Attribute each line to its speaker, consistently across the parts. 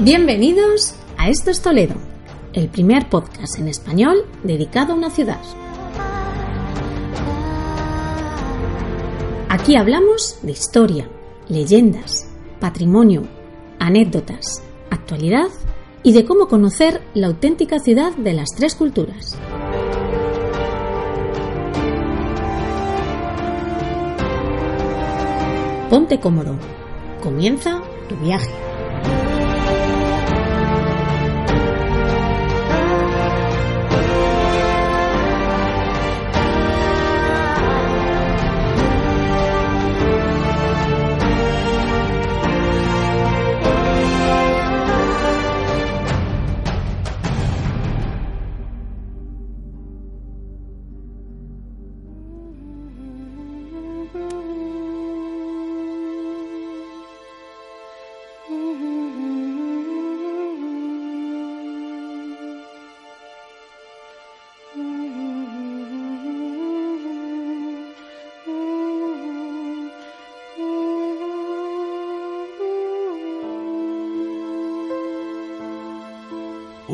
Speaker 1: Bienvenidos a Esto es Toledo, el primer podcast en español dedicado a una ciudad. Aquí hablamos de historia, leyendas, patrimonio, anécdotas, actualidad y de cómo conocer la auténtica ciudad de las tres culturas. Ponte cómodo. Comienza tu viaje.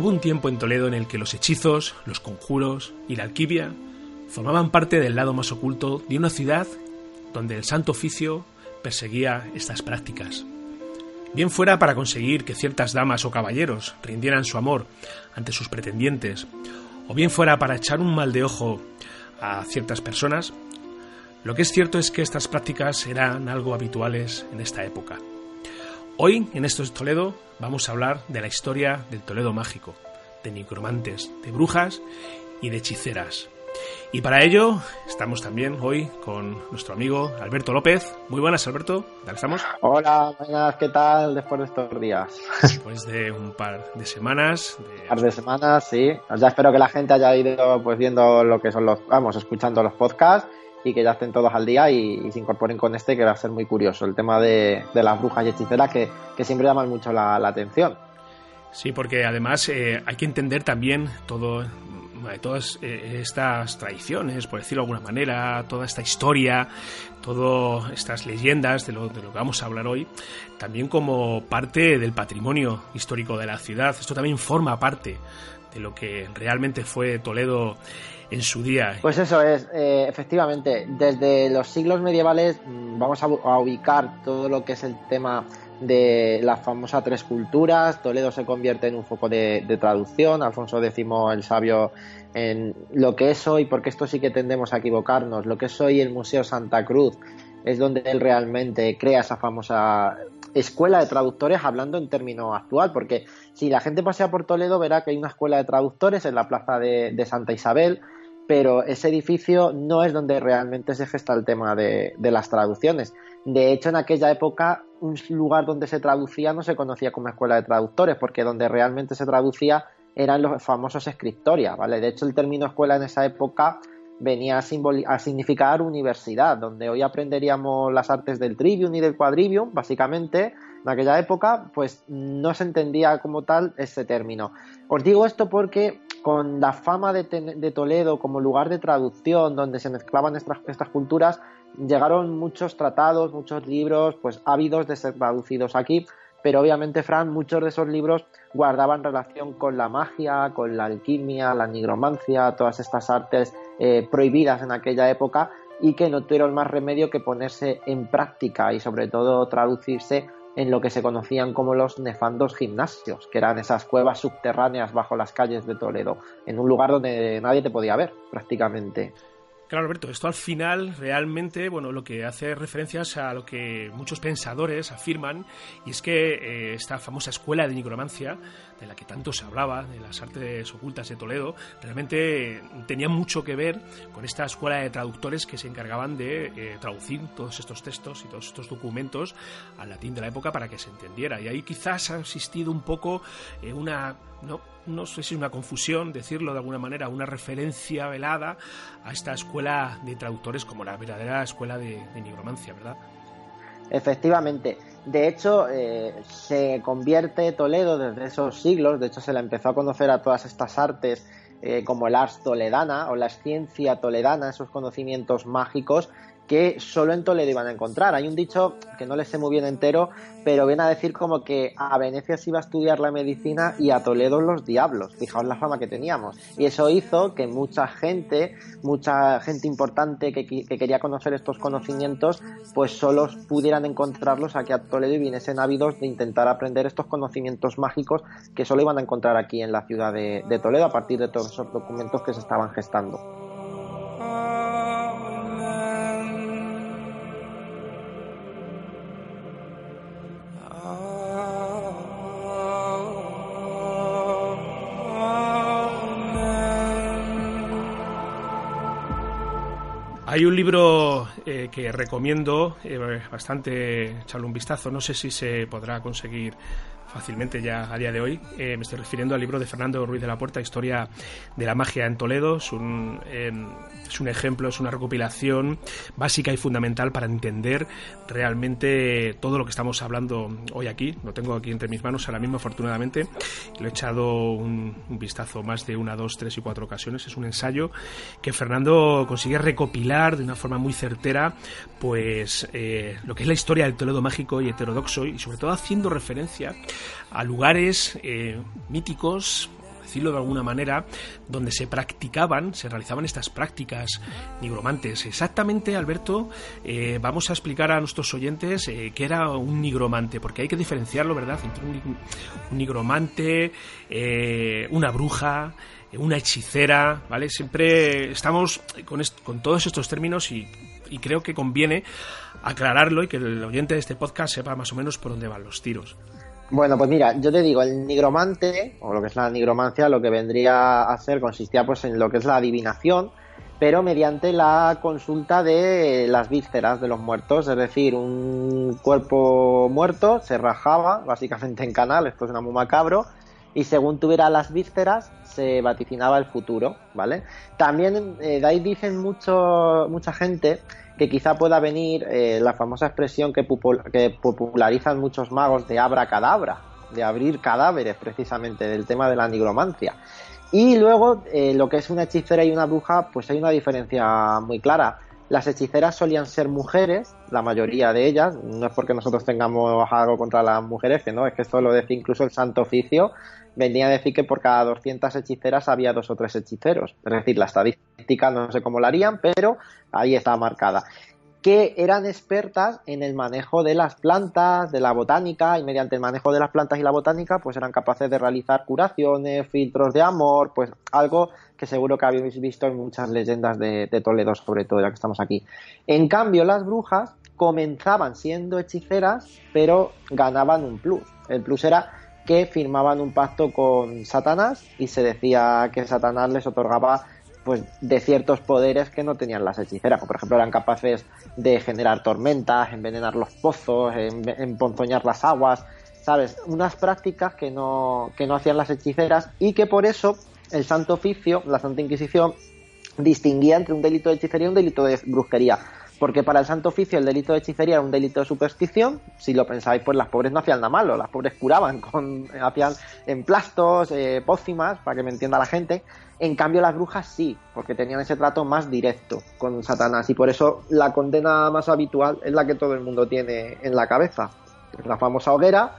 Speaker 2: Hubo un tiempo en Toledo en el que los hechizos, los conjuros y la alquimia formaban parte del lado más oculto de una ciudad donde el santo oficio perseguía estas prácticas. Bien fuera para conseguir que ciertas damas o caballeros rindieran su amor ante sus pretendientes, o bien fuera para echar un mal de ojo a ciertas personas, lo que es cierto es que estas prácticas eran algo habituales en esta época. Hoy, en Esto es Toledo, vamos a hablar de la historia del Toledo mágico, de necromantes, de brujas y de hechiceras. Y para ello estamos también hoy con nuestro amigo Alberto López. Muy buenas, Alberto. ¿Qué tal estamos?
Speaker 3: Hola, buenas, ¿qué tal después de estos días?
Speaker 2: Después de un par de semanas.
Speaker 3: De... Un par de semanas, sí. Ya espero que la gente haya ido pues viendo lo que son los, vamos, escuchando los podcasts y que ya estén todos al día y, y, se incorporen con este que va a ser muy curioso. El tema de, de las brujas y hechiceras que, que siempre llaman mucho la, la atención.
Speaker 2: Sí, porque además eh, hay que entender también todo todas eh, estas tradiciones, por decirlo de alguna manera, toda esta historia, todas estas leyendas de lo, de lo, que vamos a hablar hoy, también como parte del patrimonio histórico de la ciudad. Esto también forma parte de lo que realmente fue Toledo en su día.
Speaker 3: Pues eso es, eh, efectivamente, desde los siglos medievales vamos a, a, ubicar todo lo que es el tema de la famosa tres culturas, Toledo se convierte en un foco de, de, traducción, Alfonso X el sabio en lo que es hoy, porque esto sí que tendemos a equivocarnos, lo que es hoy el Museo Santa Cruz, es donde él realmente crea esa famosa escuela de traductores hablando en términos actual, porque si la gente pasea por Toledo verá que hay una escuela de traductores en la plaza de, Santa Isabel, pero ese edificio no es donde realmente se gesta el tema de, de, las traducciones. De hecho, en aquella época, un lugar donde se traducía no se conocía como escuela de traductores, porque donde realmente se traducía eran los famosos escriptoria, ¿vale? De hecho, el término escuela en esa época venía a, significar universidad, donde hoy aprenderíamos las artes del trivium y del quadrivium, básicamente, en aquella época, pues no se entendía como tal ese término. Os digo esto porque con la fama de, de Toledo como lugar de traducción, donde se mezclaban estas, estas culturas, llegaron muchos tratados, muchos libros, pues ávidos de ser traducidos aquí, pero obviamente, Fran, muchos de esos libros guardaban relación con la magia, con la alquimia, la nigromancia, todas estas artes eh, prohibidas en aquella época y que no tuvieron más remedio que ponerse en práctica y sobre todo traducirse en lo que se conocían como los nefandos gimnasios, que eran esas cuevas subterráneas bajo las calles de Toledo, en un lugar donde nadie te podía ver prácticamente.
Speaker 2: Claro, Alberto, esto al final realmente, bueno, lo que hace referencias a lo que muchos pensadores afirman, y es que eh, esta famosa escuela de nigromancia, de la que tanto se hablaba, de las artes ocultas de Toledo, realmente tenía mucho que ver con esta escuela de traductores que se encargaban de eh, traducir todos estos textos y todos estos documentos al latín de la época para que se entendiera. Y ahí quizás ha existido un poco eh, una no, no sé si una confusión, decirlo de alguna manera, una referencia velada a esta escuela de traductores como la verdadera escuela de, de nigromancia, ¿verdad?
Speaker 3: Efectivamente. De hecho, eh, se convierte Toledo desde esos siglos, de hecho se la empezó a conocer a todas estas artes eh, como el ars toledana o la ciencia toledana, esos conocimientos mágicos, que solo en Toledo iban a encontrar. Hay un dicho que no les sé muy bien entero, pero viene a decir como que a Venecia se iba a estudiar la medicina y a Toledo los diablos. Fijaos la fama que teníamos. Y eso hizo que mucha gente, mucha gente importante que, quería conocer estos conocimientos, pues solo pudieran encontrarlos aquí a Toledo y viniesen ávidos de intentar aprender estos conocimientos mágicos que solo iban a encontrar aquí en la ciudad de, de Toledo a partir de todos esos documentos que se estaban gestando.
Speaker 2: Hay un libro eh, que recomiendo eh, bastante echarle un vistazo. No sé si se podrá conseguir fácilmente ya a día de hoy. Eh, me estoy refiriendo al libro de Fernando Ruiz de la Puerta, Historia de la Magia en Toledo. Es un, em, es un ejemplo, es una recopilación básica y fundamental para entender realmente todo lo que estamos hablando hoy aquí. Lo tengo aquí entre mis manos ahora mismo, afortunadamente. Lo he echado un, vistazo más de una, dos, tres y cuatro ocasiones. Es un ensayo que Fernando consigue recopilar de una forma muy certera, pues eh, lo que es la historia del Toledo mágico y heterodoxo y sobre todo haciendo referencia a lugares eh, míticos, decirlo de alguna manera, donde se practicaban, se realizaban estas prácticas nigromantes. Exactamente, Alberto, eh, vamos a explicar a nuestros oyentes eh, qué era un nigromante, porque hay que diferenciarlo, ¿verdad?, entre un, nigromante, una bruja, una hechicera, ¿vale? Siempre estamos con, con todos estos términos y, y creo que conviene aclararlo y que el oyente de este podcast sepa más o menos por dónde van los tiros.
Speaker 3: Bueno, pues mira, yo te digo, el nigromante, o lo que es la nigromancia, lo que vendría a ser, consistía pues en lo que es la adivinación, pero mediante la consulta de las vísceras de los muertos, es decir, un cuerpo muerto se rajaba básicamente en canal, esto es una muy macabro, y según tuviera las vísceras se vaticinaba el futuro, ¿vale? También eh, de ahí dicen mucho, mucha gente que quizá pueda venir eh, la famosa expresión que, popularizan muchos magos de abracadabra, de abrir cadáveres precisamente, del tema de la nigromancia. Y luego, eh, lo que es una hechicera y una bruja, pues hay una diferencia muy clara. Las hechiceras solían ser mujeres, la mayoría de ellas, no es porque nosotros tengamos algo contra las mujeres, que no, es que esto lo decía incluso el Santo Oficio, venía a decir que por cada 200 hechiceras había dos o tres hechiceros. Es decir, la estadística no sé cómo la harían, pero ahí está marcada. Que eran expertas en el manejo de las plantas, de la botánica, y mediante el manejo de las plantas y la botánica, pues eran capaces de realizar curaciones, filtros de amor, pues algo que seguro que habéis visto en muchas leyendas de, de Toledo, sobre todo ya que estamos aquí. En cambio, las brujas comenzaban siendo hechiceras, pero ganaban un plus. El plus era que firmaban un pacto con Satanás y se decía que Satanás les otorgaba pues de ciertos poderes que no tenían las hechiceras. Por ejemplo, eran capaces de generar tormentas, envenenar los pozos, emponzoñar las aguas, ¿sabes? Unas prácticas que no, que no hacían las hechiceras y que por eso el Santo Oficio, la Santa Inquisición, distinguía entre un delito de hechicería y un delito de brujería porque para el Santo Oficio el delito de hechicería era un delito de superstición. Si lo pensáis, pues las pobres no hacían nada malo, las pobres curaban, con, hacían emplastos, eh, pócimas, para que me entienda la gente. En cambio, las brujas sí, porque tenían ese trato más directo con Satanás y por eso la condena más habitual es la que todo el mundo tiene en la cabeza. La famosa hoguera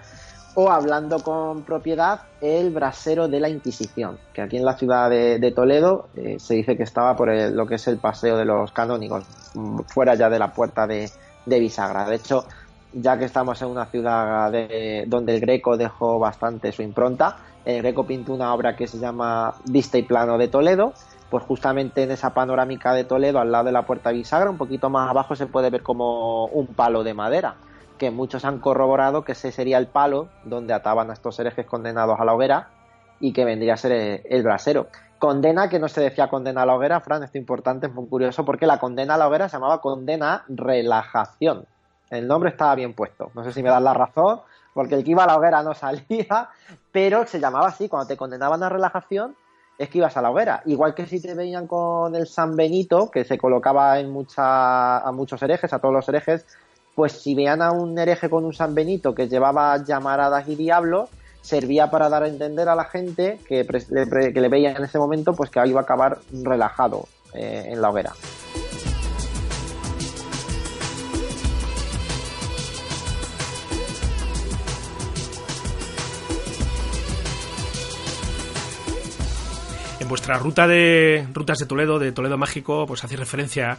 Speaker 3: o hablando con propiedad, el brasero de la Inquisición, que aquí en la ciudad de, Toledo eh, se dice que estaba por lo que es el paseo de los canónigos, mm, fuera ya de la puerta de, Bisagra. De hecho, ya que estamos en una ciudad donde el Greco dejó bastante su impronta, el Greco pintó una obra que se llama Vista y Plano de Toledo, pues justamente en esa panorámica de Toledo, al lado de la puerta de Bisagra, un poquito más abajo se puede ver como un palo de madera que muchos han corroborado que ese sería el palo donde ataban a estos herejes condenados a la hoguera y que vendría a ser el, brasero. Condena que no se decía condena a la hoguera, Fran, esto es importante, es muy curioso, porque la condena a la hoguera se llamaba condena relajación. El nombre estaba bien puesto. No sé si me das la razón, porque el que iba a la hoguera no salía, pero se llamaba así. Cuando te condenaban a relajación, es que ibas a la hoguera. Igual que si te veían con el San Benito, que se colocaba en mucha, a muchos herejes, a todos los herejes, pues si veían a un hereje con un San Benito que llevaba llamaradas y diablos, servía para dar a entender a la gente que, le veía en ese momento pues que iba a acabar relajado eh, en la hoguera.
Speaker 2: En vuestra ruta de rutas de Toledo, de Toledo Mágico, pues hacéis referencia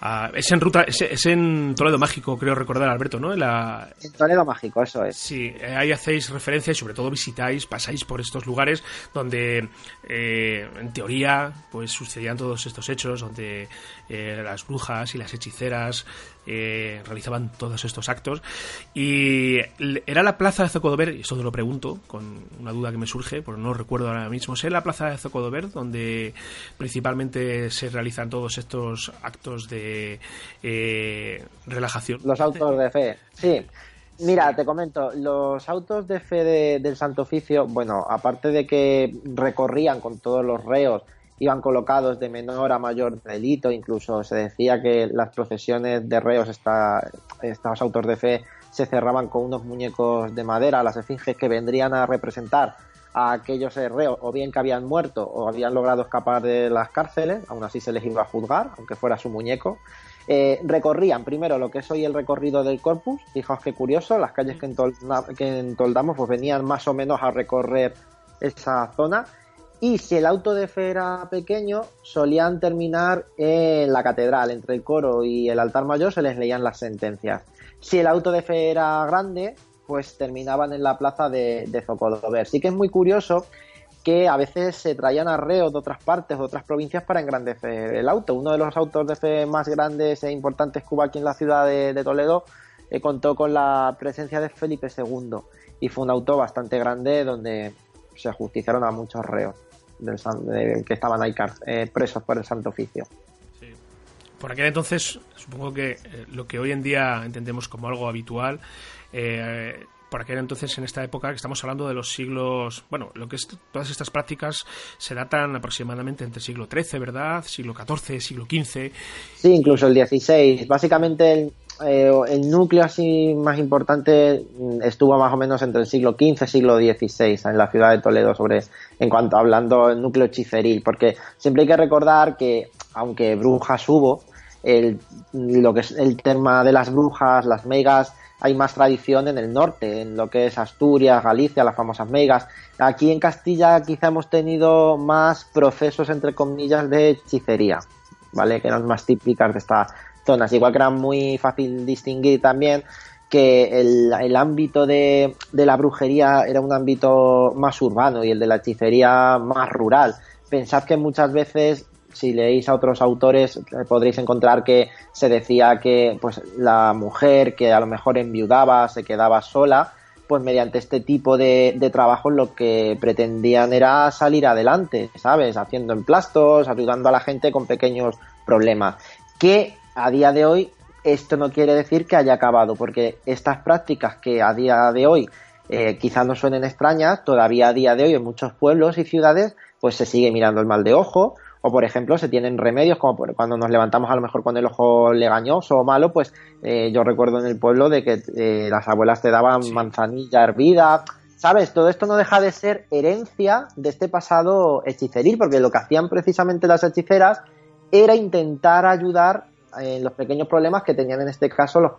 Speaker 2: a. Es en ruta, es, en Toledo Mágico, creo recordar, Alberto, ¿no?
Speaker 3: En, la... en Toledo Mágico, eso es.
Speaker 2: Sí, ahí hacéis referencia y sobre todo visitáis, pasáis por estos lugares donde, eh, en teoría, pues sucedían todos estos hechos, donde eh, las brujas y las hechiceras eh, realizaban todos estos actos. Y era la plaza de Zocodover, y esto te lo pregunto con una duda que me surge, porque no recuerdo ahora mismo, ¿es la plaza de Zocodover donde principalmente se realizan todos estos actos de eh, relajación?
Speaker 3: Los autos de fe, sí. Mira, te comento, los autos de fe del Santo Oficio, bueno, aparte de que recorrían con todos los reos iban colocados de menor a mayor delito, incluso se decía que las procesiones de reos, esta, estos autos de fe, se cerraban con unos muñecos de madera, las esfinges que vendrían a representar a aquellos reos o bien que habían muerto o habían logrado escapar de las cárceles, aún así se les iba a juzgar, aunque fuera su muñeco. Eh, recorrían primero lo que es hoy el recorrido del corpus, fijaos qué curioso, las calles que, que entoldamos pues venían más o menos a recorrer esa zona y si el auto de fe era pequeño, solían terminar en la catedral, entre el coro y el altar mayor se les leían las sentencias. Si el auto de fe era grande, pues terminaban en la plaza de, de Zocodover. Sí que es muy curioso que a veces se traían arreos de otras partes, de otras provincias para engrandecer el auto. Uno de los autos de fe más grandes e importantes que hubo aquí en la ciudad de, Toledo eh, contó con la presencia de Felipe II y fue un auto bastante grande donde se ajusticiaron a muchos reos que estaban ahí eh, presos por el Santo Oficio.
Speaker 2: Por aquel entonces, supongo que eh, lo que hoy en día entendemos como algo habitual, eh, por aquel entonces, en esta época, que estamos hablando de los siglos, bueno, lo que es todas estas prácticas se datan aproximadamente entre siglo XIII, ¿verdad? Siglo XIV, siglo XV.
Speaker 3: Sí, incluso el XVI. Básicamente el, eh, el núcleo así más importante mm, estuvo más o menos entre el siglo XV y siglo XVI en la ciudad de Toledo sobre en cuanto hablando del núcleo hechiceril porque siempre hay que recordar que aunque brujas hubo el, lo que es el tema de las brujas las megas hay más tradición en el norte, en lo que es Asturias, Galicia, las famosas megas. Aquí en Castilla quizá hemos tenido más procesos, entre comillas, de hechicería, ¿vale? Que eran más típicas de esta, zonas. Igual que era muy fácil distinguir también que el, ámbito de, la brujería era un ámbito más urbano y el de la hechicería más rural. Pensad que muchas veces, si leéis a otros autores, eh, podréis encontrar que se decía que pues la mujer que a lo mejor enviudaba, se quedaba sola, pues mediante este tipo de, de trabajos lo que pretendían era salir adelante, ¿sabes? Haciendo emplastos, ayudando a la gente con pequeños problemas. Que a día de hoy esto no quiere decir que haya acabado, porque estas prácticas que a día de hoy eh, quizás no suenen extrañas, todavía a día de hoy en muchos pueblos y ciudades pues se sigue mirando el mal de ojo, o por ejemplo se tienen remedios como cuando nos levantamos a lo mejor con el ojo legañoso o malo, pues eh, yo recuerdo en el pueblo de que eh, las abuelas te daban manzanilla hervida, ¿sabes? Todo esto no deja de ser herencia de este pasado hechiceril, porque lo que hacían precisamente las hechiceras era intentar ayudar en los pequeños problemas que tenían en este caso los,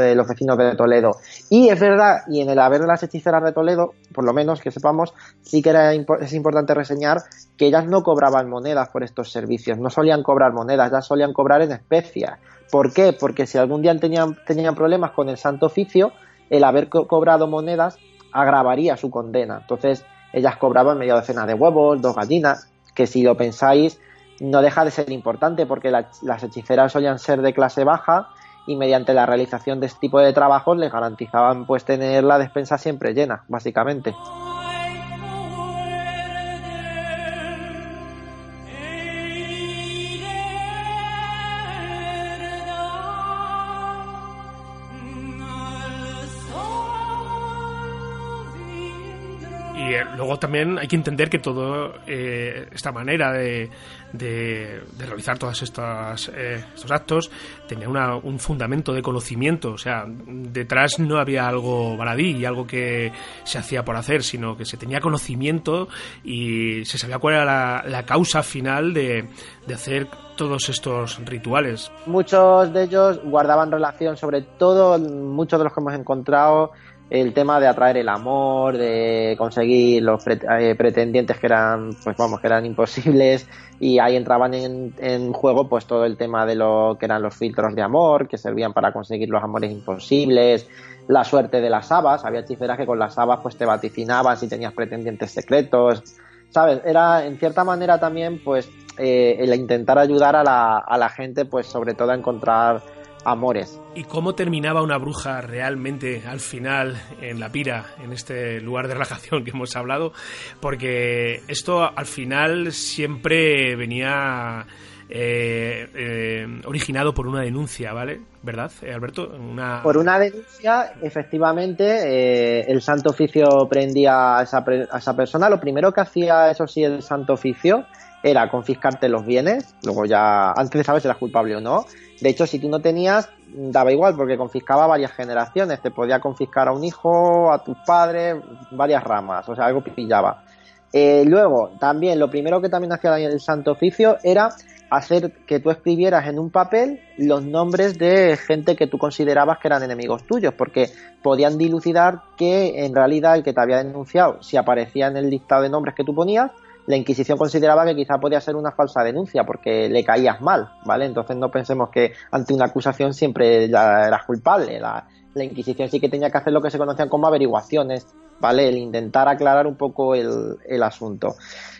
Speaker 3: eh, los, vecinos de Toledo. Y es verdad, y en el haber de las hechiceras de Toledo, por lo menos que sepamos, sí que era, es importante reseñar que ellas no cobraban monedas por estos servicios, no solían cobrar monedas, ya solían cobrar en especias. ¿Por qué? Porque si algún día tenían, tenían problemas con el Santo Oficio, el haber cobrado monedas agravaría su condena. Entonces, ellas cobraban media docena de huevos, dos gallinas, que si lo pensáis, no deja de ser importante porque las hechiceras solían ser de clase baja y mediante la realización de este tipo de trabajos les garantizaban pues tener la despensa siempre llena, básicamente.
Speaker 2: Luego también hay que entender que todo eh, esta manera de, realizar todos estos, eh, estos actos tenía un fundamento de conocimiento. O sea, detrás no había algo baladí y algo que se hacía por hacer, sino que se tenía conocimiento y se sabía cuál era la, causa final de, de hacer todos estos rituales.
Speaker 3: Muchos de ellos guardaban relación, sobre todo muchos de los que hemos encontrado el tema de atraer el amor, de conseguir los eh, pretendientes que eran, pues vamos, que eran imposibles y ahí entraban en, en, juego pues todo el tema de lo que eran los filtros de amor que servían para conseguir los amores imposibles, la suerte de las habas, había hechiceras que con las habas pues te vaticinaban si tenías pretendientes secretos, ¿sabes? Era en cierta manera también pues eh, el intentar ayudar a la, a la gente pues sobre todo a encontrar amores.
Speaker 2: ¿Y cómo terminaba una bruja realmente al final en la pira, en este lugar de relajación que hemos hablado? Porque esto al final siempre venía eh, eh, originado por una denuncia, ¿vale? ¿Verdad, eh, Alberto?
Speaker 3: Una... Por una denuncia, efectivamente, el Santo Oficio prendía a esa, a esa persona. Lo primero que hacía, eso sí, el Santo Oficio era confiscarte los bienes, luego ya, antes de saber si eras culpable o no, de hecho, si tú no tenías, daba igual, porque confiscaba varias generaciones. Te podía confiscar a un hijo, a tus padres, varias ramas, o sea, algo pillaba. Eh, luego, también, lo primero que también hacía el Santo Oficio era hacer que tú escribieras en un papel los nombres de gente que tú considerabas que eran enemigos tuyos, porque podían dilucidar que en realidad el que te había denunciado, si aparecía en el listado de nombres que tú ponías, la Inquisición consideraba que quizá podía ser una falsa denuncia porque le caías mal, ¿vale? Entonces no pensemos que ante una acusación siempre eras culpable. La, Inquisición sí que tenía que hacer lo que se conocían como averiguaciones, ¿vale? El intentar aclarar un poco el, asunto.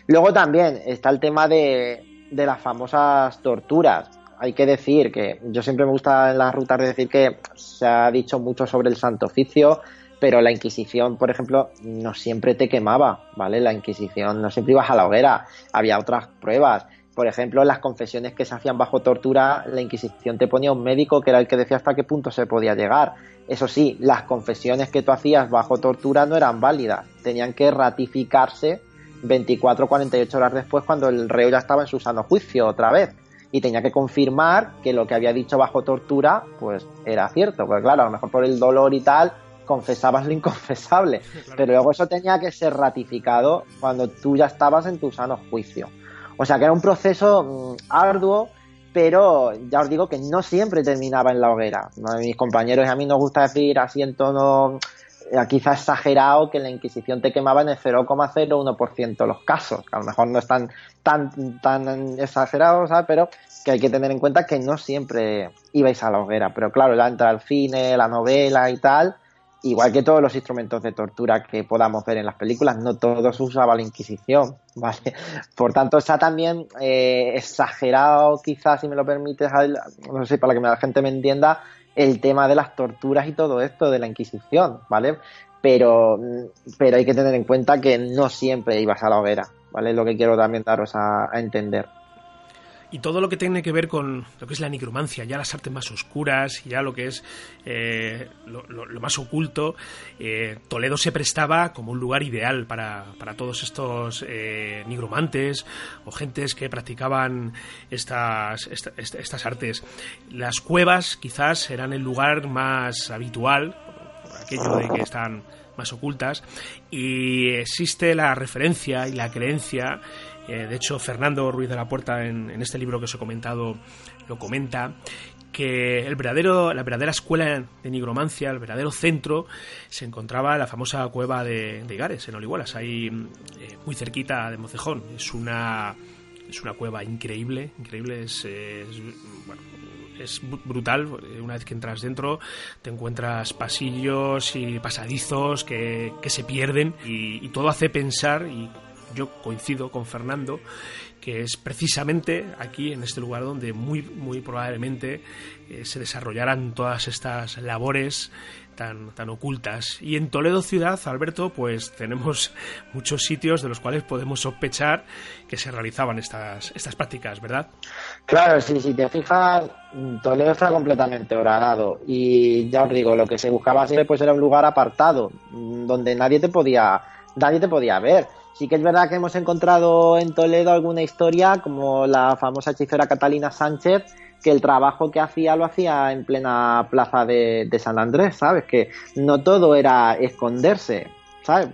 Speaker 3: Luego también está el tema de, de las famosas torturas hay que decir que yo siempre me gusta en las rutas de decir que se ha dicho mucho sobre el Santo Oficio, pero la Inquisición, por ejemplo, no siempre te quemaba, ¿vale? La Inquisición no siempre ibas a la hoguera, había otras pruebas. Por ejemplo, las confesiones que se hacían bajo tortura, la Inquisición te ponía un médico que era el que decía hasta qué punto se podía llegar. Eso sí, las confesiones que tú hacías bajo tortura no eran válidas, tenían que ratificarse 24 o 48 horas después cuando el reo ya estaba en su sano juicio otra vez y tenía que confirmar que lo que había dicho bajo tortura pues era cierto, porque claro, a lo mejor por el dolor y tal confesabas lo inconfesable. Pero luego eso tenía que ser ratificado cuando tú ya estabas en tu sano juicio. O sea que era un proceso mm, arduo, pero ya os digo que no siempre terminaba en la hoguera. mis compañeros y a mí nos gusta decir así en tono eh, quizá exagerado que la Inquisición te quemaba en el 0,01% de los casos. a lo mejor no es tan, tan, tan exagerado, ¿sabes? Pero que hay que tener en cuenta que no siempre ibais a la hoguera. Pero claro, ya entra el cine, la novela y tal, igual que todos los instrumentos de tortura que podamos ver en las películas, no todos usaba la Inquisición, ¿vale? Por tanto, está también eh, exagerado, quizás, si me lo permites, no sé, para que la gente me entienda, el tema de las torturas y todo esto de la Inquisición, ¿vale? Pero, pero hay que tener en cuenta que no siempre ibas a la hoguera, ¿vale? Es lo que quiero también daros a entender
Speaker 2: y todo lo que tiene que ver con lo que es la nigromancia, ya las artes más oscuras, ya lo que es eh, lo, más oculto, eh, Toledo se prestaba como un lugar ideal para, para todos estos eh, nigromantes o gentes que practicaban estas, estas artes. Las cuevas quizás eran el lugar más habitual, aquello de que están más ocultas, y existe la referencia y la creencia eh, de hecho, Fernando Ruiz de la Puerta, en, este libro que os he comentado, lo comenta, que el verdadero, la verdadera escuela de nigromancia, el verdadero centro, se encontraba en la famosa cueva de, de Igares, en Olihuelas, ahí eh, muy cerquita de Mocejón. Es una, es una cueva increíble, increíble, es, brutal. Una vez que entras dentro, te encuentras pasillos y pasadizos que, se pierden y, todo hace pensar yo coincido con Fernando, que es precisamente aquí, en este lugar, donde muy, muy probablemente eh, se desarrollarán todas estas labores tan, tan ocultas. Y en Toledo ciudad, Alberto, pues tenemos muchos sitios de los cuales podemos sospechar que se realizaban estas, estas prácticas, ¿verdad?
Speaker 3: Claro, sí, si te fijas, Toledo está completamente horadado y ya os digo, lo que se buscaba siempre pues era un lugar apartado, donde nadie te podía, nadie te podía ver Sí que es verdad que hemos encontrado en Toledo alguna historia, como la famosa hechicera Catalina Sánchez, que el trabajo que hacía lo hacía en plena plaza de, San Andrés, ¿sabes? Que no todo era esconderse, ¿sabes?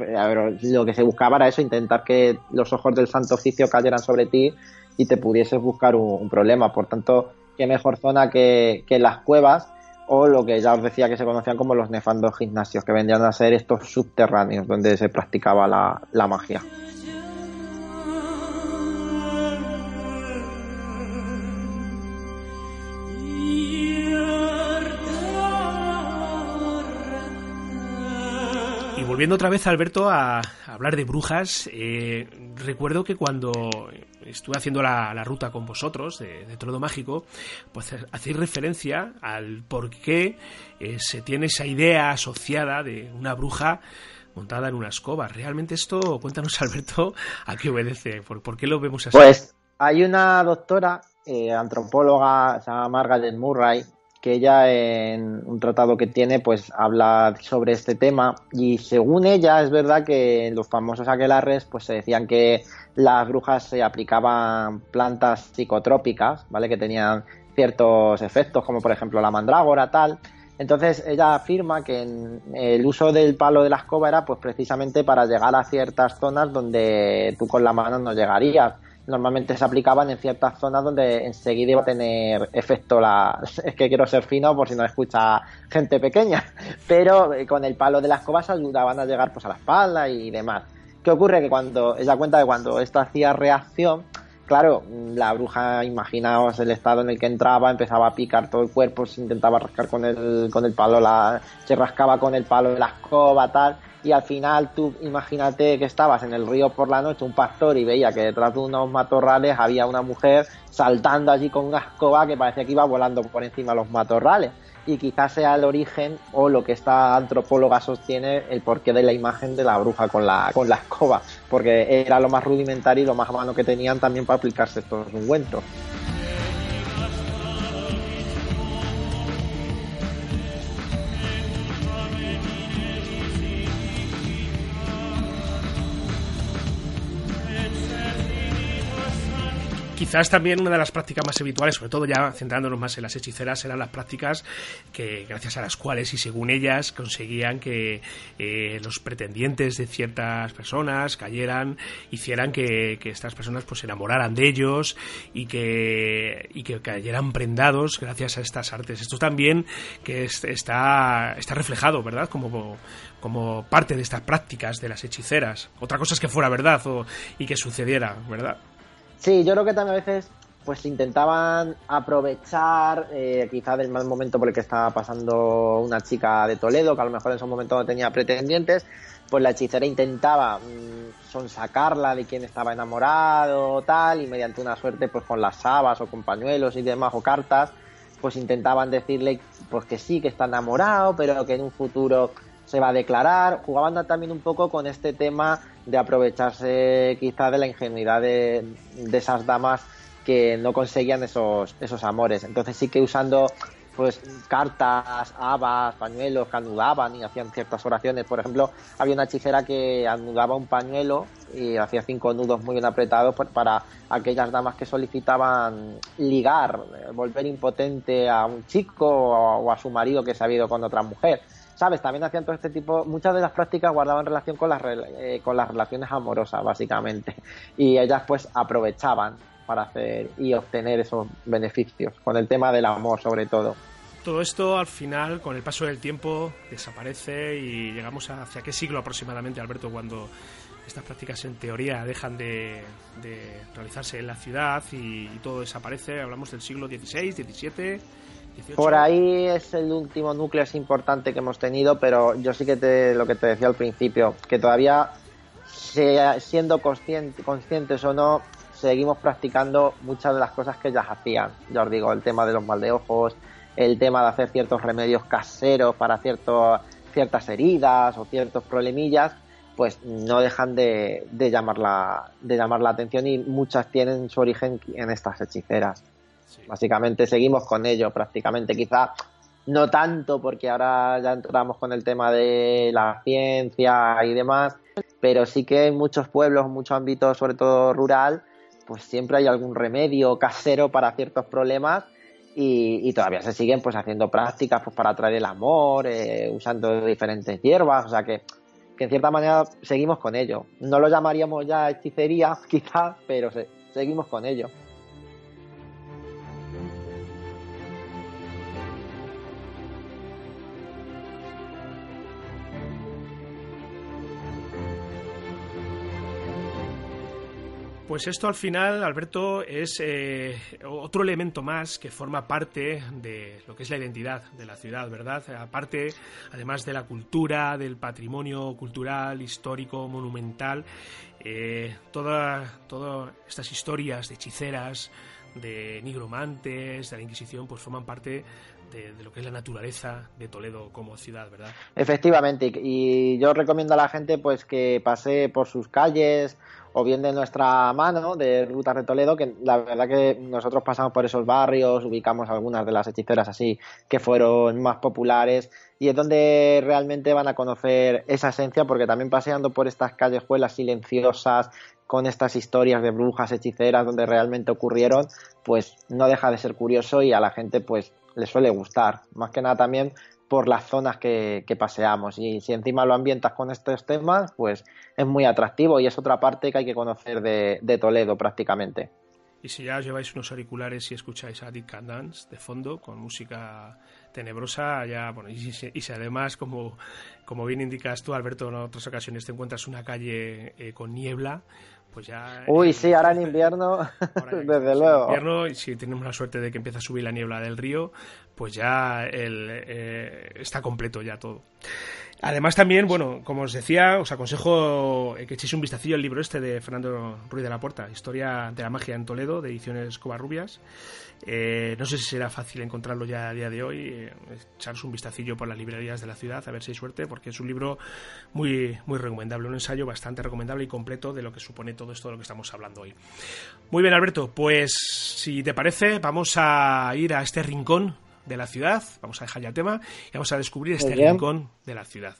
Speaker 3: Lo que se buscaba era eso, intentar que los ojos del Santo Oficio cayeran sobre ti y te pudieses buscar un, problema. Por tanto, qué mejor zona que las cuevas o lo que ya os decía que se conocían como los nefandos gimnasios, que vendrían a ser estos subterráneos donde se practicaba la magia.
Speaker 2: volviendo otra vez, Alberto, a, hablar de brujas, eh, recuerdo que cuando estuve haciendo la, ruta con vosotros de, de Trodo Mágico, pues hacéis referencia al por qué eh, se tiene esa idea asociada de una bruja montada en una escoba. Realmente esto, cuéntanos Alberto, ¿a qué obedece? ¿Por, qué lo vemos así?
Speaker 3: Pues hay una doctora, eh, antropóloga, se llama Margaret Murray, que ella en un tratado que tiene pues habla sobre este tema y según ella es verdad que en los famosos aquelarres pues se decían que las brujas se aplicaban plantas psicotrópicas, ¿vale? Que tenían ciertos efectos como por ejemplo la mandrágora tal. Entonces ella afirma que el uso del palo de la escoba era pues precisamente para llegar a ciertas zonas donde tú con la mano no llegarías normalmente se aplicaban en ciertas zonas donde enseguida iba a tener efecto la... Es que quiero ser fino por si no escucha gente pequeña, pero eh, con el palo de las escobas ayudaban a llegar pues a la espalda y demás. ¿Qué ocurre? Que cuando ella cuenta que cuando esto hacía reacción, claro, la bruja, imaginaos el estado en el que entraba, empezaba a picar todo el cuerpo, se intentaba rascar con el, con el palo, la, se rascaba con el palo de la escoba, tal, y al final tú imagínate que estabas en el río por la noche, un pastor, y veía que detrás de unos matorrales había una mujer saltando allí con una escoba que parecía que iba volando por encima de los matorrales. Y quizás sea el origen o lo que esta antropóloga sostiene el porqué de la imagen de la bruja con la, con la escoba, porque era lo más rudimentario y lo más mano que tenían también para aplicarse estos ungüentos.
Speaker 2: Quizás también una de las prácticas más habituales, sobre todo ya centrándonos más en las hechiceras, eran las prácticas que, gracias a las cuales y según ellas, conseguían que eh, los pretendientes de ciertas personas cayeran, hicieran que, estas personas pues se enamoraran de ellos y que, y que cayeran prendados gracias a estas artes. Esto también que está, está reflejado, ¿verdad? Como, como parte de estas prácticas de las hechiceras. Otra cosa es que fuera verdad o, y que sucediera, ¿verdad?
Speaker 3: Sí, yo creo que también a veces pues intentaban aprovechar eh, quizá del mal momento por el que estaba pasando una chica de Toledo, que a lo mejor en esos momentos no tenía pretendientes, pues la hechicera intentaba mm, sonsacarla de quien estaba enamorado tal, y mediante una suerte pues con las sabas o con pañuelos y demás o cartas, pues intentaban decirle pues que sí, que está enamorado, pero que en un futuro se va a declarar. Jugaban también un poco con este tema de aprovecharse quizá de la ingenuidad de, esas damas que no conseguían esos, esos amores. Entonces sí que usando pues cartas, habas, pañuelos que anudaban y hacían ciertas oraciones. Por ejemplo, había una hechicera que anudaba un pañuelo y hacía cinco nudos muy bien apretados para aquellas damas que solicitaban ligar, volver impotente a un chico o a su marido que se ha ido con otra mujer. ¿Sabes? También hacían todo este tipo, muchas de las prácticas guardaban relación con las, eh, con las relaciones amorosas, básicamente. Y ellas pues aprovechaban para hacer y obtener esos beneficios, con el tema del amor sobre todo.
Speaker 2: Todo esto al final, con el paso del tiempo, desaparece y llegamos hacia qué siglo aproximadamente, Alberto, cuando estas prácticas en teoría dejan de, realizarse en la ciudad y, y, todo desaparece. Hablamos del siglo XVI, XVII.
Speaker 3: Por ahí es el último núcleo importante que hemos tenido, pero yo sí que te, lo que te decía al principio, que todavía siendo conscientes o no, seguimos practicando muchas de las cosas que ellas hacían. Ya os digo, el tema de los mal de ojos, el tema de hacer ciertos remedios caseros para ciertos, ciertas heridas o ciertos problemillas, pues no dejan de, de, llamar la, de llamar la atención y muchas tienen su origen en estas hechiceras. Básicamente seguimos con ello prácticamente. Quizá no tanto porque ahora ya entramos con el tema de la ciencia y demás, pero sí que en muchos pueblos, muchos ámbitos, sobre todo rural, pues siempre hay algún remedio casero para ciertos problemas y, todavía se siguen pues haciendo prácticas pues para atraer el amor, eh, usando diferentes hierbas, o sea que, que en cierta manera seguimos con ello. No lo llamaríamos ya hechicería quizás, pero seguimos con ello.
Speaker 2: Pues esto al final, Alberto, es eh, otro elemento más que forma parte de lo que es la identidad de la ciudad, ¿verdad? Aparte, además de la cultura, del patrimonio cultural, histórico, monumental, eh, todas estas historias de hechiceras, de nigromantes, de la Inquisición, pues forman parte de, lo que es la naturaleza de Toledo como ciudad, ¿verdad?
Speaker 3: Efectivamente, y yo recomiendo a la gente pues que pase por sus calles o bien de nuestra mano de Rutas de Toledo, que la verdad que nosotros pasamos por esos barrios, ubicamos algunas de las hechiceras así que fueron más populares y es donde realmente van a conocer esa esencia porque también paseando por estas callejuelas silenciosas con estas historias de brujas hechiceras donde realmente ocurrieron, pues no deja de ser curioso y a la gente pues le suele gustar. Más que nada también por las zonas que, paseamos. Y si encima lo ambientas con estos temas, pues es muy atractivo y es otra parte que hay que conocer de, Toledo prácticamente.
Speaker 2: Y si ya os lleváis unos auriculares y escucháis a Dick Dance de fondo con música tenebrosa, ya, bueno, y si, además, como, como bien indicas tú, Alberto, en otras ocasiones te encuentras una calle eh, con niebla, pues ya...
Speaker 3: Uy, sí, ahora en invierno, desde luego.
Speaker 2: Invierno, y si tenemos la suerte de que empieza a subir la niebla del río, pues ya el, eh, está completo ya todo. Además también, bueno, como os decía, os aconsejo que echéis un vistacillo al libro este de Fernando Ruiz de la Puerta, Historia de la Magia en Toledo, de ediciones Covarrubias. Eh, no sé si será fácil encontrarlo ya a día de hoy, eh, echaros un vistacillo por las librerías de la ciudad, a ver si hay suerte, porque es un libro muy, muy recomendable, un ensayo bastante recomendable y completo de lo que supone todo esto de lo que estamos hablando hoy. Muy bien, Alberto, pues si te parece, vamos a ir a este rincón de la ciudad. Vamos a dejar ya el tema y vamos a descubrir este rincón de la ciudad.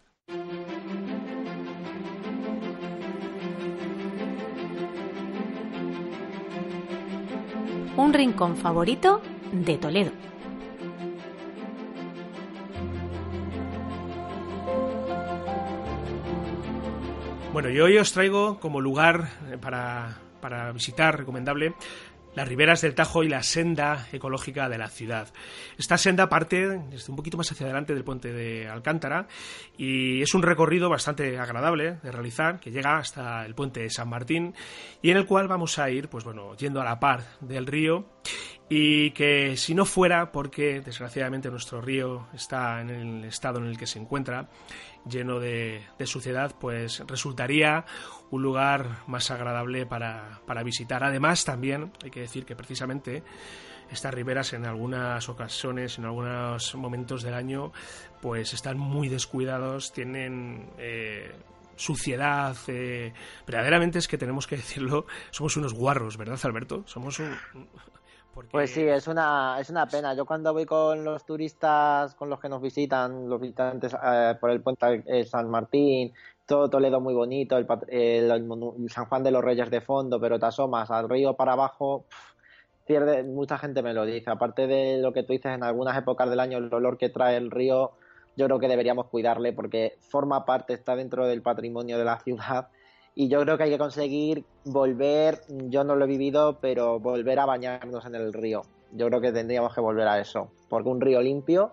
Speaker 1: Un rincón favorito de Toledo.
Speaker 2: Bueno, y hoy os traigo como lugar para, para visitar recomendable las riberas del Tajo y la senda ecológica de la ciudad. Esta senda parte desde un poquito más hacia adelante del puente de Alcántara y es un recorrido bastante agradable de realizar que llega hasta el puente de San Martín y en el cual vamos a ir, pues bueno, yendo a la par del río y que si no fuera porque desgraciadamente nuestro río está en el estado en el que se encuentra, lleno de, suciedad, pues resultaría un lugar más agradable para, para, visitar. Además, también hay que decir que precisamente estas riberas en algunas ocasiones, en algunos momentos del año, pues están muy descuidados, tienen... Eh, suciedad, eh, verdaderamente es que tenemos que decirlo, somos unos guarros, ¿verdad, Alberto? Somos un,
Speaker 3: pues sí, es una, es una pena. Yo cuando voy con los turistas, con los que nos visitan, los visitantes eh, por el puente San Martín, todo Toledo muy bonito, el, San Juan de los Reyes de fondo, pero te asomas al río para abajo, pierde, mucha gente me lo dice. Aparte de lo que tú dices, en algunas épocas del año el olor que trae el río, yo creo que deberíamos cuidarle porque forma parte, está dentro del patrimonio de la ciudad y yo creo que hay que conseguir volver, yo no lo he vivido, pero volver a bañarnos en el río. Yo creo que tendríamos que volver a eso, porque un río limpio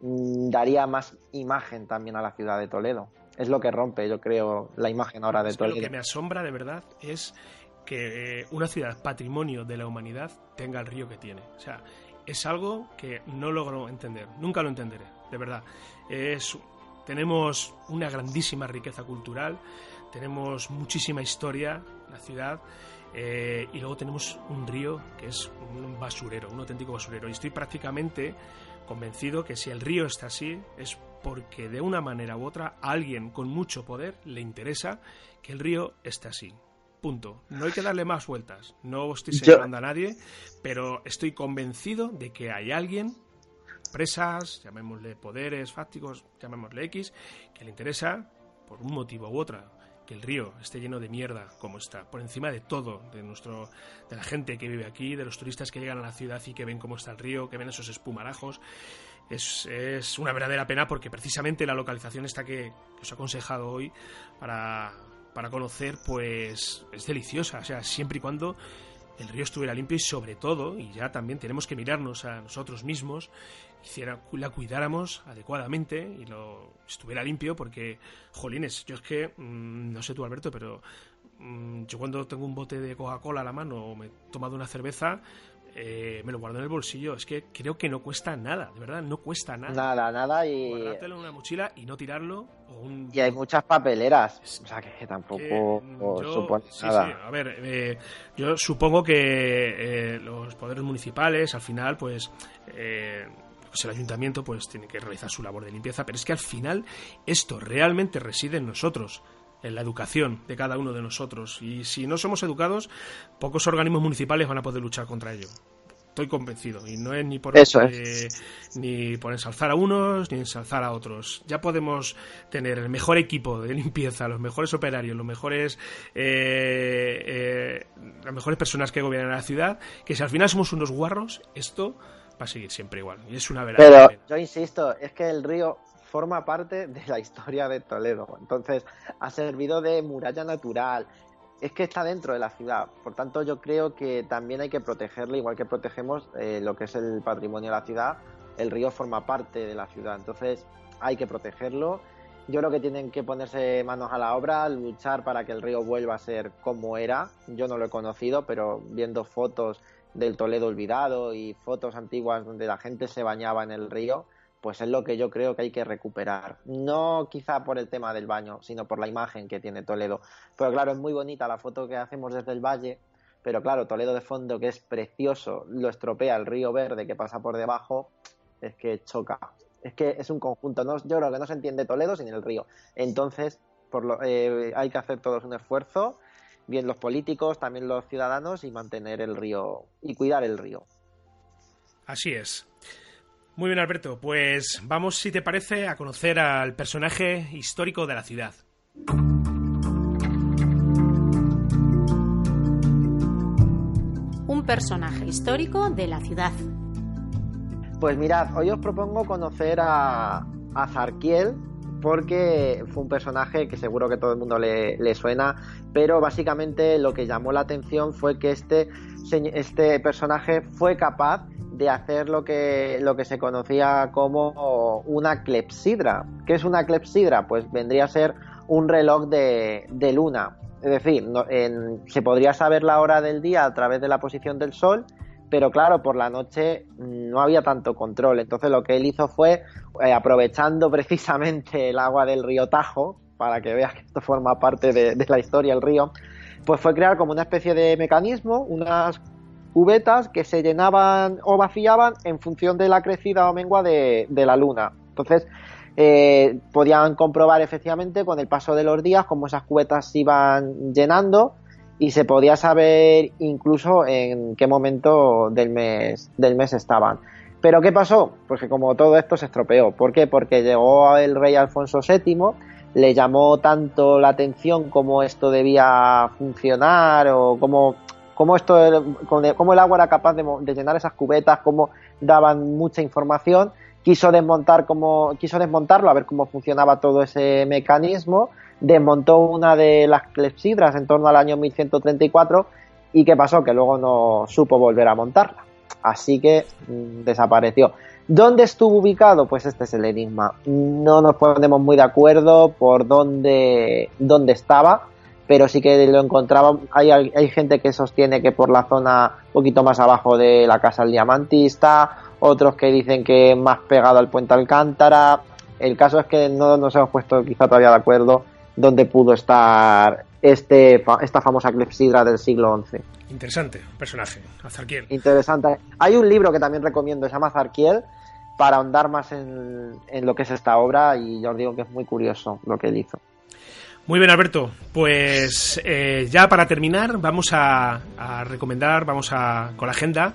Speaker 3: mm, daría más imagen también a la ciudad de Toledo. Es lo que rompe, yo creo, la imagen ahora de Toledo.
Speaker 2: Lo que me asombra de verdad es que eh, una ciudad patrimonio de la humanidad tenga el río que tiene. O sea, es algo que no logro entender, nunca lo entenderé, de verdad. Es, tenemos una grandísima riqueza cultural, tenemos muchísima historia, la ciudad, eh, y luego tenemos un río que es un basurero, un auténtico basurero. Y estoy prácticamente convencido que si el río está así es porque de una manera u otra a alguien con mucho poder le interesa que el río esté así. Punto. No hay que darle más vueltas. No estoy señalando a nadie, pero estoy convencido de que hay alguien, presas, llamémosle poderes fácticos, llamémosle X, que le interesa, por un motivo u otro, que el río esté lleno de mierda como está, por encima de todo, de nuestro, de la gente que vive aquí, de los turistas que llegan a la ciudad y que ven cómo está el río, que ven esos espumarajos. Es, es una verdadera pena porque precisamente la localización esta que, os he aconsejado hoy para, para conocer, pues es deliciosa, o sea, siempre y cuando el río estuviera limpio y sobre todo, y ya también tenemos que mirarnos a nosotros mismos, hiciera, la cuidáramos adecuadamente y lo estuviera limpio porque, jolines, yo es que, mm, no sé tú Alberto, pero mm, yo cuando tengo un bote de Coca-Cola a la mano o me he tomado una cerveza, eh, me lo guardo en el bolsillo. Es que creo que no cuesta nada, de verdad, no cuesta nada.
Speaker 3: Nada, nada y...
Speaker 2: Guardártelo en una mochila y no tirarlo.
Speaker 3: Y hay muchas papeleras, o sea que, tampoco supone nada.
Speaker 2: A ver, eh, yo supongo que eh, los poderes municipales, al final, pues... pues el ayuntamiento pues tiene que realizar su labor de limpieza, pero es que al final esto realmente reside en nosotros en la educación de cada uno de nosotros. Y si no somos educados, pocos organismos municipales van a poder luchar contra ello. Estoy convencido. Y no es ni por,
Speaker 3: eh,
Speaker 2: ni por ensalzar a unos ni ensalzar a otros. Ya podemos tener el mejor equipo de limpieza, los mejores operarios, los mejores, eh, eh, las mejores personas que gobiernan la ciudad, que si al final somos unos guarros, esto va a seguir siempre igual. Y es una verdad.
Speaker 3: Pero yo insisto, es que el río forma parte de la historia de Toledo. Entonces, ha servido de muralla natural. Es que está dentro de la ciudad. Por tanto, yo creo que también hay que protegerle, igual que protegemos eh, lo que es el patrimonio de la ciudad. El río forma parte de la ciudad. Entonces, hay que protegerlo. Yo creo que tienen que ponerse manos a la obra, luchar para que el río vuelva a ser como era. Yo no lo he conocido, pero viendo fotos del Toledo olvidado y fotos antiguas donde la gente se bañaba en el río, pues es lo que yo creo que hay que recuperar. No quizá por el tema del baño, sino por la imagen que tiene Toledo. Pero claro, es muy bonita la foto que hacemos desde el valle, pero claro, Toledo de fondo, que es precioso, lo estropea el río verde que pasa por debajo, es que choca. Es que es un conjunto. No, yo creo que no se entiende Toledo sin el río. Entonces, por lo, eh, hay que hacer todos un esfuerzo, bien los políticos, también los ciudadanos, y mantener el río y cuidar el río.
Speaker 2: Así es. Muy bien, Alberto. Pues vamos, si te parece, a conocer al personaje histórico de la ciudad.
Speaker 1: Un personaje histórico de la ciudad.
Speaker 3: Pues mirad, hoy os propongo conocer a, a Zarquiel, porque fue un personaje que seguro que todo el mundo le, le, suena, pero básicamente lo que llamó la atención fue que este, este personaje fue capaz de hacer lo que, lo que se conocía como una clepsidra. ¿Qué es una clepsidra? Pues vendría a ser un reloj de, luna. Es decir, se podría saber la hora del día a través de la posición del sol, pero claro, por la noche no había tanto control. Entonces lo que él hizo fue, eh, aprovechando precisamente el agua del río Tajo, para que veas que esto forma parte de, de la historia del río, pues fue crear como una especie de mecanismo, unas cubetas que se llenaban o vaciaban en función de la crecida o mengua de, la luna. Entonces, eh, podían comprobar efectivamente con el paso de los días cómo esas cubetas se iban llenando y se podía saber incluso en qué momento del mes, del mes estaban. Pero ¿qué pasó? Pues que como todo esto se estropeó. ¿Por qué? Porque llegó el rey Alfonso VII, le llamó tanto la atención cómo esto debía funcionar o cómo cómo, esto, cómo el agua era capaz de, llenar esas cubetas, cómo daban mucha información. Quiso desmontar cómo, quiso desmontarlo, a ver cómo funcionaba todo ese mecanismo. Desmontó una de las clepsidras en torno al año 1134 y ¿qué pasó? Que luego no supo volver a montarla. Así que mm, desapareció. ¿Dónde estuvo ubicado? Pues este es el enigma. No nos ponemos muy de acuerdo por dónde, dónde estaba pero sí que lo encontraba. Hay, hay gente que sostiene que por la zona un poquito más abajo de la casa del diamantista, otros que dicen que más pegado al puente Alcántara. El caso es que no nos hemos puesto quizá todavía de acuerdo dónde pudo estar este, esta famosa clepsidra del siglo XI.
Speaker 2: Interesante personaje, Azarquiel.
Speaker 3: Interesante. Hay un libro que también recomiendo, se llama Azarquiel, para ahondar más en, en lo que es esta obra y yo os digo que es muy curioso lo que él hizo.
Speaker 2: Muy bien, Alberto. Pues eh, ya para terminar, vamos a, recomendar, vamos a con la agenda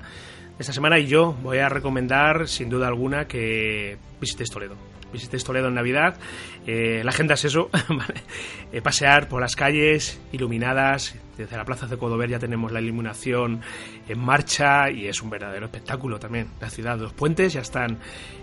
Speaker 2: esta semana y yo voy a recomendar, sin duda alguna, que visites Toledo. Visites Toledo en Navidad. Eh, la agenda es eso, eh, pasear por las calles iluminadas, desde la Plaza de Codover ya tenemos la iluminación en marcha y es un verdadero espectáculo también. La ciudad, los puentes ya están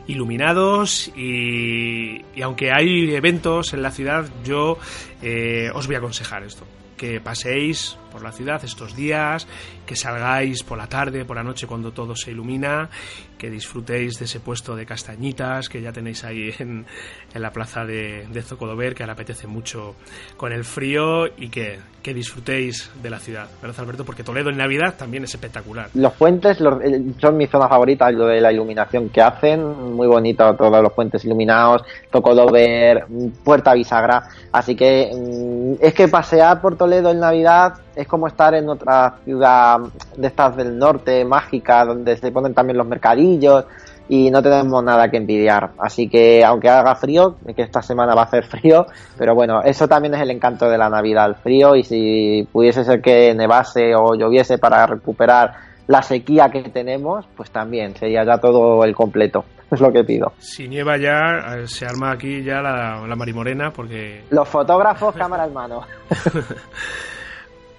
Speaker 2: iluminados y, aunque hay eventos en la ciudad, yo eh, os voy a aconsejar esto. Que paséis por la ciudad estos días, que salgáis por la tarde, por la noche cuando todo se ilumina, que disfrutéis de ese puesto de castañitas que ya tenéis ahí en, en la plaza de, de Zocodover, que ahora apetece mucho con el frío y que, que disfrutéis de la ciudad, ¿verdad Alberto? Porque Toledo en Navidad también es espectacular.
Speaker 3: Los puentes eh, son mi zona favorita, lo de la iluminación que hacen, muy bonito todos los puentes iluminados, Tocodover, Puerta Bisagra, así que mm, es que pasear por Toledo en Navidad es como estar en otra ciudad de estas del norte, mágica, donde se ponen también los mercadillos y no tenemos nada que envidiar. Así que aunque haga frío, que esta semana va a hacer frío, pero bueno, eso también es el encanto de la Navidad, el frío y si pudiese ser que nevase o lloviese para recuperar la sequía que tenemos, pues también sería ya todo el completo. Es lo que pido.
Speaker 2: Si nieva ya, eh, se arma aquí ya la, la marimorena porque...
Speaker 3: Los fotógrafos, cámara en mano.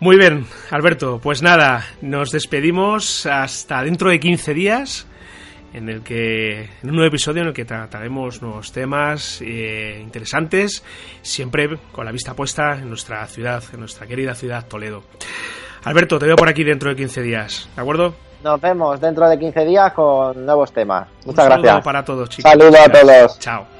Speaker 2: Muy bien, Alberto, pues nada, nos despedimos hasta dentro de 15 días en el que en un nuevo episodio en el que trataremos nuevos temas eh, interesantes, siempre con la vista puesta en nuestra ciudad, en nuestra querida ciudad Toledo. Alberto, te veo por aquí dentro de 15 días, ¿de acuerdo?
Speaker 3: Nos vemos dentro de 15 días con nuevos temas. Muchas
Speaker 2: Un saludo
Speaker 3: gracias.
Speaker 2: para todos, chicos.
Speaker 3: Saludos a todos.
Speaker 2: Chao.